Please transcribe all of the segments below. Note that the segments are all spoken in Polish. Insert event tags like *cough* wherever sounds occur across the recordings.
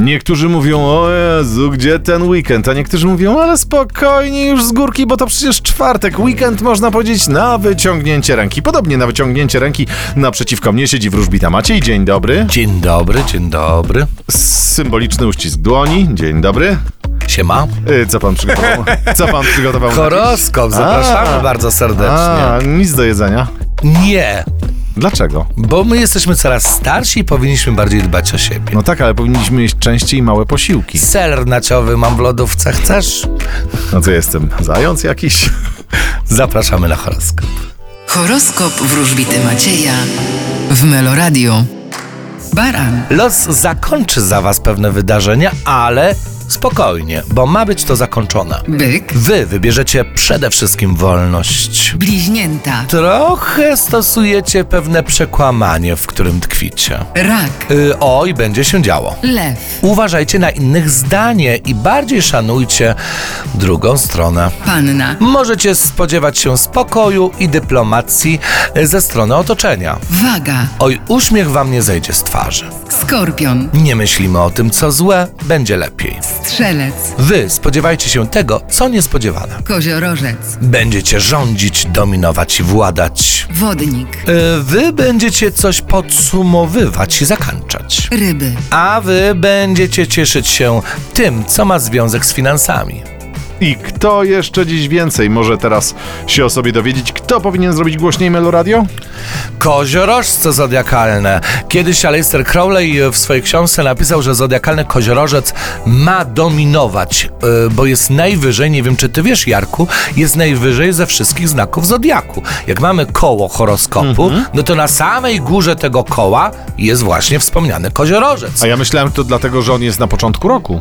Niektórzy mówią, o Jezu, gdzie ten weekend? A niektórzy mówią, ale spokojnie już z górki, bo to przecież czwartek. Weekend można powiedzieć na wyciągnięcie ręki. Podobnie na wyciągnięcie ręki naprzeciwko mnie siedzi wróżbita Maciej. Dzień dobry. Dzień dobry, dzień dobry. Symboliczny uścisk dłoni. Dzień dobry. Siema. Y, Co pan przygotował? Co pan przygotował? na *laughs* dziś? Horoskop, zapraszamy A. bardzo serdecznie. A, nic do jedzenia. Nie, Dlaczego? bo my jesteśmy coraz starsi i powinniśmy bardziej dbać o siebie. No tak, ale powinniśmy jeść częściej małe posiłki. Ser naciowy mam w lodówce, chcesz? No co jestem? Zając jakiś? *laughs* Zapraszamy na horoskop. Horoskop wróżbity Macieja w Meloradio. Baran, Los zakończy za was pewne wydarzenia, ale spokojnie, bo ma być to zakończone. byk, Wy wybierzecie przede wszystkim wolność. bliźnięta, Trochę stosujecie pewne przekłamanie, w którym tkwicie. rak, Yy, oj, będzie się działo. lew, Uważajcie na innych zdanie i bardziej szanujcie drugą stronę. panna, Możecie spodziewać się spokoju i dyplomacji ze strony otoczenia. waga, Oj, uśmiech wam nie zejdzie z twarzy. skorpion, Nie myślimy o tym, co złe, będzie lepiej. Strzelec, Wy spodziewajcie się tego, co niespodziewane. koziorożec, Będziecie rządzić, dominować i władać. wodnik, Yy, Wy będziecie coś podsumowywać i zakończać. ryby, A wy będziecie cieszyć się tym, co ma związek z finansami. I kto jeszcze dziś więcej może teraz się o sobie dowiedzieć? Kto powinien zrobić głośniej Meloradio? Koziorożce zodiakalne. Kiedyś Aleister Crowley w swojej książce napisał, że zodiakalny koziorożec ma dominować, yy, bo jest najwyżej, nie wiem czy ty wiesz Jarku, jest najwyżej ze wszystkich znaków zodiaku. Jak mamy koło horoskopu, no to na samej górze tego koła jest właśnie wspomniany koziorożec. A ja myślałem, że to dlatego, że on jest na początku roku.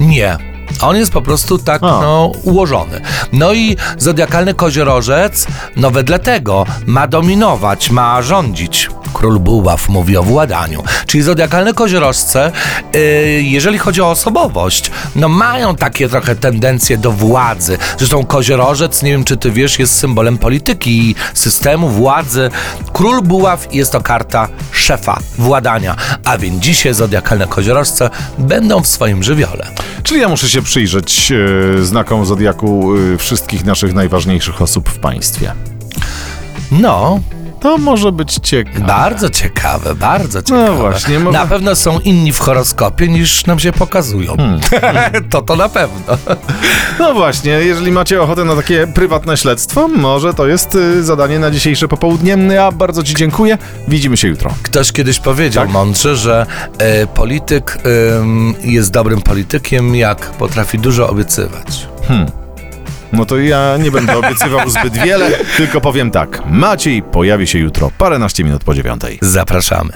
Nie. On jest po prostu tak A. no, ułożony. No i zodiakalny koziorożec, no wedle tego ma dominować, ma rządzić. Król Buław mówi o władaniu. Czyli zodiakalne koziorożce, yy, jeżeli chodzi o osobowość, no mają takie trochę tendencje do władzy. Zresztą koziorożec, nie wiem czy ty wiesz, jest symbolem polityki i systemu władzy. Król Buław jest to karta szefa, władania. A więc dzisiaj zodiakalne koziorożce będą w swoim żywiole. Czyli ja muszę się przyjrzeć e, znakom Zodiaku e, wszystkich naszych najważniejszych osób w państwie. No, To może być ciekawe. bardzo ciekawe, bardzo ciekawe. No właśnie, może- Na pewno są inni w horoskopie niż nam się pokazują. *laughs* to to na pewno. No właśnie, jeżeli macie ochotę na takie prywatne śledztwo, może to jest e, zadanie na dzisiejsze popołudnie. Ja bardzo Ci dziękuję. Widzimy się jutro. Ktoś kiedyś powiedział Tak? mądrze, że e, polityk ym, jest dobrym politykiem, jak potrafi dużo obiecywać. No to ja nie będę obiecywał zbyt wiele, tylko powiem tak. Maciej pojawi się jutro paręnaście minut po dziewiątej. Zapraszamy.